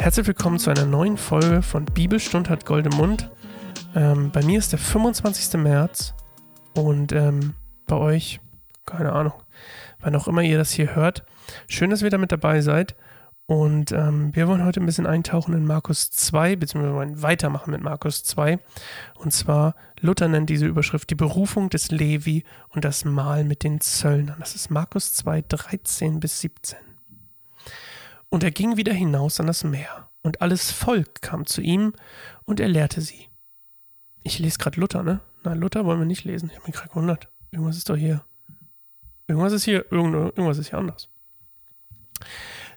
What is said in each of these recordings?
Herzlich willkommen zu einer neuen Folge von Bibelstund hat Gold im Mund. Ähm, bei mir ist der 25. März und ähm, bei euch, keine Ahnung, wann auch immer ihr das hier hört. Schön, dass ihr wieder mit dabei seid. Und ähm, wir wollen heute ein bisschen eintauchen in Markus 2, beziehungsweise wollen weitermachen mit Markus 2. Und zwar, Luther nennt diese Überschrift die Berufung des Levi und das Mahl mit den Zöllnern. Das ist Markus 2, 13 bis 17. Und er ging wieder hinaus an das Meer, und alles Volk kam zu ihm, und er lehrte sie. Ich lese gerade Luther, ne? Nein, Luther wollen wir nicht lesen. Ich habe mich gerade gewundert. Irgendwas ist doch hier. Irgendwas ist hier, irgendwas ist hier anders.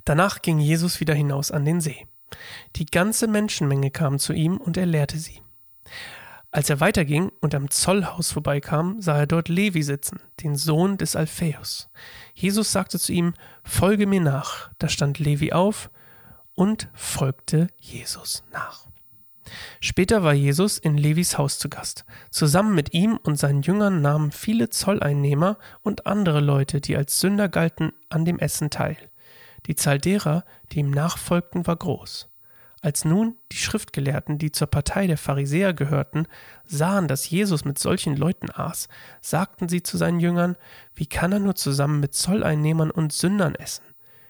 Danach ging Jesus wieder hinaus an den See. Die ganze Menschenmenge kam zu ihm und er lehrte sie. Als er weiterging und am Zollhaus vorbeikam, sah er dort Levi sitzen, den Sohn des Alphaeus. Jesus sagte zu ihm, Folge mir nach. Da stand Levi auf und folgte Jesus nach. Später war Jesus in Levis Haus zu Gast. Zusammen mit ihm und seinen Jüngern nahmen viele Zolleinnehmer und andere Leute, die als Sünder galten, an dem Essen teil. Die Zahl derer, die ihm nachfolgten, war groß. Als nun die Schriftgelehrten, die zur Partei der Pharisäer gehörten, sahen, dass Jesus mit solchen Leuten aß, sagten sie zu seinen Jüngern, wie kann er nur zusammen mit Zolleinnehmern und Sündern essen?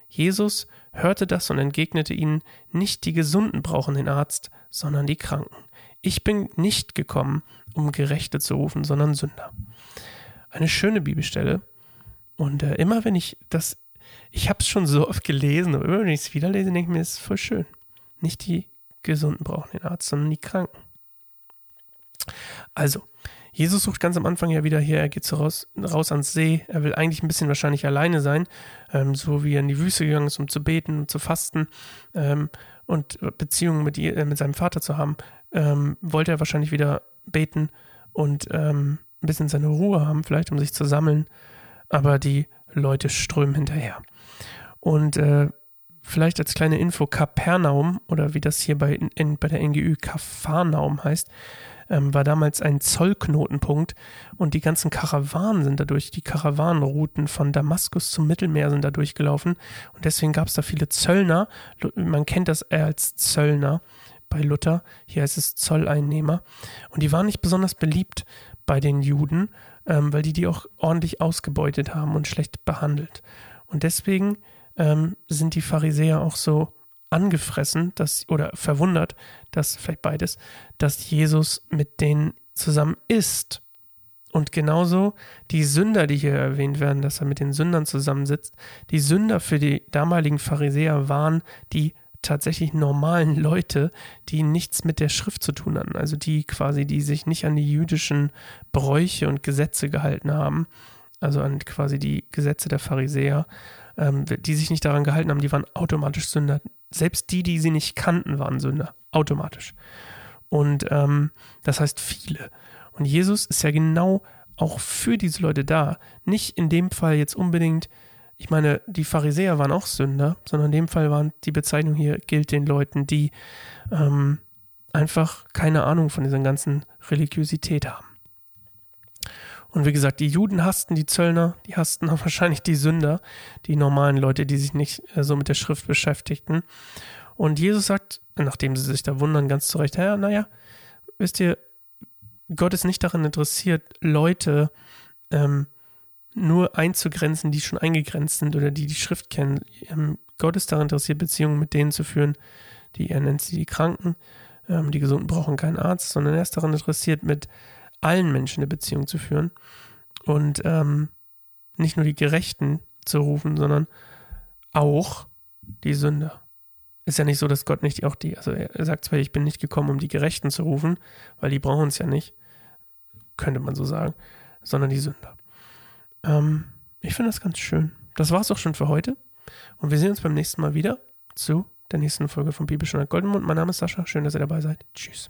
Jesus hörte das und entgegnete ihnen, nicht die Gesunden brauchen den Arzt, sondern die Kranken. Ich bin nicht gekommen, um Gerechte zu rufen, sondern Sünder. Eine schöne Bibelstelle. Und äh, immer wenn ich das ich habe es schon so oft gelesen, aber immer wenn ich es wieder lese, denke ich mir, es ist voll schön. Nicht die Gesunden brauchen den Arzt, sondern die Kranken. Also, Jesus sucht ganz am Anfang ja wieder hier, er geht so raus, raus ans See, er will eigentlich ein bisschen wahrscheinlich alleine sein, ähm, so wie er in die Wüste gegangen ist, um zu beten und zu fasten ähm, und Beziehungen mit, ihr, äh, mit seinem Vater zu haben, ähm, wollte er wahrscheinlich wieder beten und ähm, ein bisschen seine Ruhe haben, vielleicht um sich zu sammeln, aber die Leute strömen hinterher. Und äh, vielleicht als kleine Info, Kapernaum oder wie das hier bei, in, bei der NGÜ Kafarnaum heißt, ähm, war damals ein Zollknotenpunkt und die ganzen Karawanen sind dadurch, die Karawanenrouten von Damaskus zum Mittelmeer sind da durchgelaufen und deswegen gab es da viele Zöllner. Man kennt das eher als Zöllner bei Luther, hier heißt es Zolleinnehmer und die waren nicht besonders beliebt bei den Juden, ähm, weil die die auch ordentlich ausgebeutet haben und schlecht behandelt. Und deswegen ähm, sind die Pharisäer auch so angefressen, dass, oder verwundert, dass, vielleicht beides, dass Jesus mit denen zusammen isst. Und genauso die Sünder, die hier erwähnt werden, dass er mit den Sündern zusammensitzt, die Sünder für die damaligen Pharisäer waren die tatsächlich normalen Leute, die nichts mit der Schrift zu tun hatten, also die quasi, die sich nicht an die jüdischen Bräuche und Gesetze gehalten haben, also an quasi die Gesetze der Pharisäer, ähm, die sich nicht daran gehalten haben, die waren automatisch Sünder. Selbst die, die sie nicht kannten, waren Sünder, automatisch. Und ähm, das heißt viele. Und Jesus ist ja genau auch für diese Leute da. Nicht in dem Fall jetzt unbedingt ich meine, die Pharisäer waren auch Sünder, sondern in dem Fall waren die Bezeichnung hier gilt den Leuten, die ähm, einfach keine Ahnung von dieser ganzen Religiosität haben. Und wie gesagt, die Juden hassten die Zöllner, die hassten auch wahrscheinlich die Sünder, die normalen Leute, die sich nicht äh, so mit der Schrift beschäftigten. Und Jesus sagt, nachdem sie sich da wundern, ganz zu Recht, ja, naja, wisst ihr, Gott ist nicht daran interessiert, Leute ähm, nur einzugrenzen, die schon eingegrenzt sind oder die die Schrift kennen. Ähm, Gott ist daran interessiert, Beziehungen mit denen zu führen, die er nennt sie die Kranken. Ähm, die Gesunden brauchen keinen Arzt, sondern er ist daran interessiert, mit allen Menschen eine Beziehung zu führen und ähm, nicht nur die Gerechten zu rufen, sondern auch die Sünder. Ist ja nicht so, dass Gott nicht auch die, also er sagt zwar, ich bin nicht gekommen, um die Gerechten zu rufen, weil die brauchen es ja nicht, könnte man so sagen, sondern die Sünder. Ähm, ich finde das ganz schön. Das war es auch schon für heute. Und wir sehen uns beim nächsten Mal wieder zu der nächsten Folge von Bibelstunde Goldenmund. Mein Name ist Sascha. Schön, dass ihr dabei seid. Tschüss.